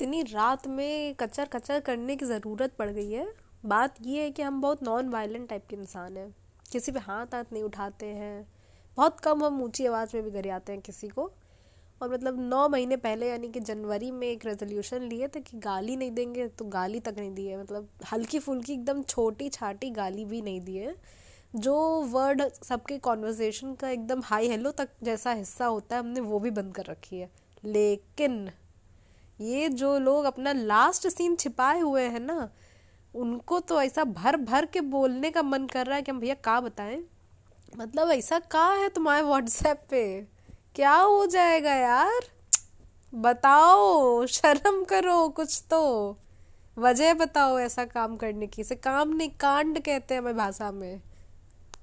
इतनी रात में कचर कचर करने की ज़रूरत पड़ गई है। बात ये है कि हम बहुत नॉन वायलेंट टाइप के इंसान हैं। किसी पे हाथ हाथ नहीं उठाते हैं। बहुत कम हम ऊँची आवाज़ में भी घर आते हैं किसी को। और मतलब नौ महीने पहले यानी कि जनवरी में एक रेजोल्यूशन लिए थे कि गाली नहीं देंगे तो गाली तक नहीं दिए मतलब हल्की फुल्की एकदम छोटी छाटी गाली भी नहीं दिए जो वर्ड सबके कॉन्वर्जेसन का एकदम हाई हेलो तक जैसा हिस्सा होता है, हमने वो भी बंद कर रखी है। लेकिन ये जो लोग अपना लास्ट सीन छिपाए हुए हैं ना, उनको तो ऐसा भर भर के बोलने का मन कर रहा है कि हम भैया का बताएँ। मतलब ऐसा का है तुम्हारे व्हाट्सएप पे? क्या हो जाएगा यार? बताओ, शर्म करो, कुछ तो। वजह बताओ ऐसा काम करने की। इसे काम नहीं कांड कहते हैं हमारी भाषा में।